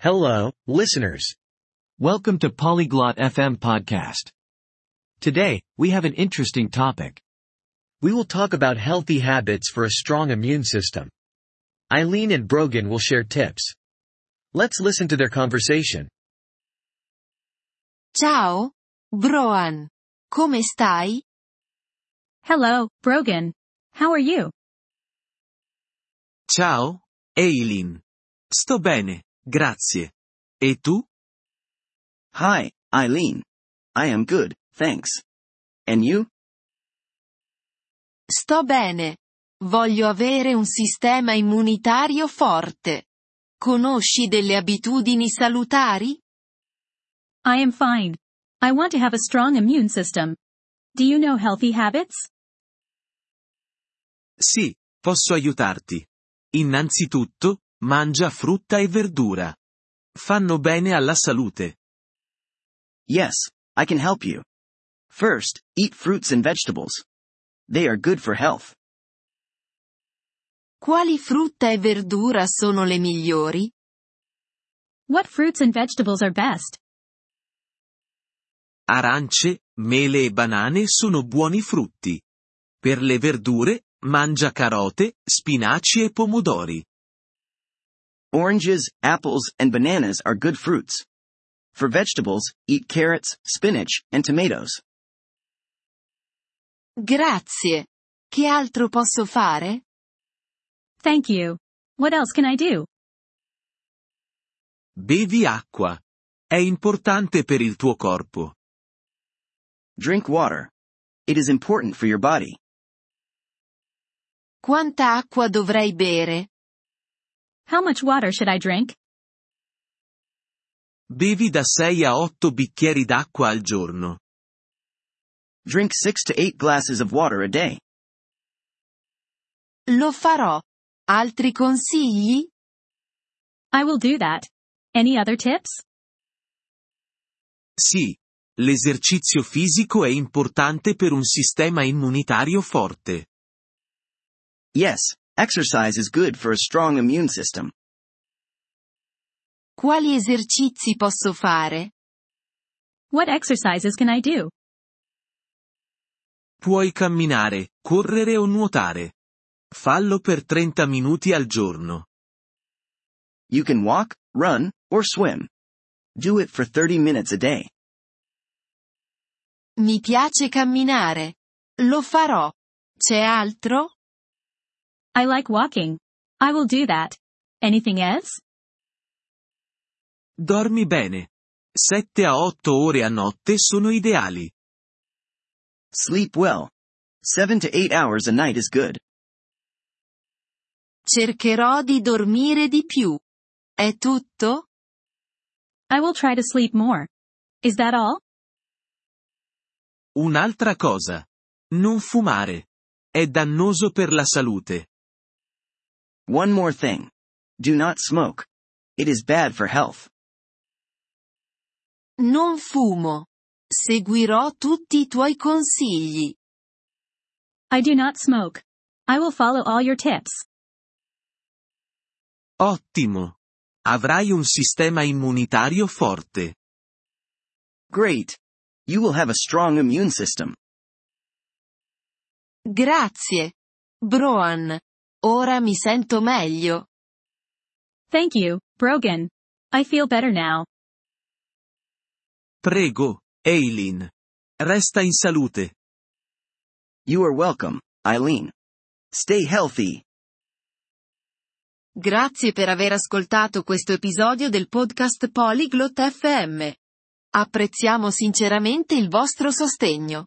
Hello, listeners. Welcome to Polyglot FM podcast. Today, we have an interesting topic. We will talk about healthy habits for a strong immune system. Eileen and Brogan will share tips. Let's listen to their conversation. Ciao, Broan. Come stai? Hello, Brogan. How are you? Ciao, Eileen. Sto bene, grazie. E tu? Hi, Eileen. I am good, thanks. And you? Sto bene. Voglio avere un sistema immunitario forte. Conosci delle abitudini salutari? I am fine. I want to have a strong immune system. Do you know healthy habits? Sì, posso aiutarti. Innanzitutto, mangia frutta e verdura. Fanno bene alla salute. Yes, I can help you. First, eat fruits and vegetables. They are good for health. Quali frutta e verdura sono le migliori? What fruits and vegetables are best? Arance, mele e banane sono buoni frutti. Per le verdure, mangia carote, spinaci e pomodori. Oranges, apples, and bananas are good fruits. For vegetables, eat carrots, spinach, and tomatoes. Grazie. Che altro posso fare? Thank you. What else can I do? Bevi acqua. È importante per il tuo corpo. Drink water. It is important for your body. Quanta acqua dovrei bere? How much water should I drink? Bevi da 6 a 8 bicchieri d'acqua al giorno. Drink 6 to 8 glasses of water a day. Lo farò. Altri consigli? I will do that. Any other tips? Sì, l'esercizio fisico è importante per un sistema immunitario forte. Yes, exercise is good for a strong immune system. Quali esercizi posso fare? What exercises can I do? Puoi camminare, correre o nuotare. Fallo per 30 minuti al giorno. You can walk, run, or swim. Do it for 30 minutes a day. Mi piace camminare. Lo farò. C'è altro? I like walking. I will do that. Anything else? Dormi bene. 7 a 8 ore a notte sono ideali. Sleep well. 7 to 8 hours a night is good. Cercherò di dormire di più. È tutto? I will try to sleep more. Is that all? Un'altra cosa. Non fumare. È dannoso per la salute. One more thing. Do not smoke. It is bad for health. Non fumo. Seguirò tutti i tuoi consigli. I do not smoke. I will follow all your tips. Ottimo. Avrai un sistema immunitario forte. Great. You will have a strong immune system. Grazie. Broan. Ora mi sento meglio. Thank you, Brogan. I feel better now. Prego, Eileen. Resta in salute. You are welcome, Eileen. Stay healthy. Grazie per aver ascoltato questo episodio del podcast Polyglot FM. Apprezziamo sinceramente il vostro sostegno.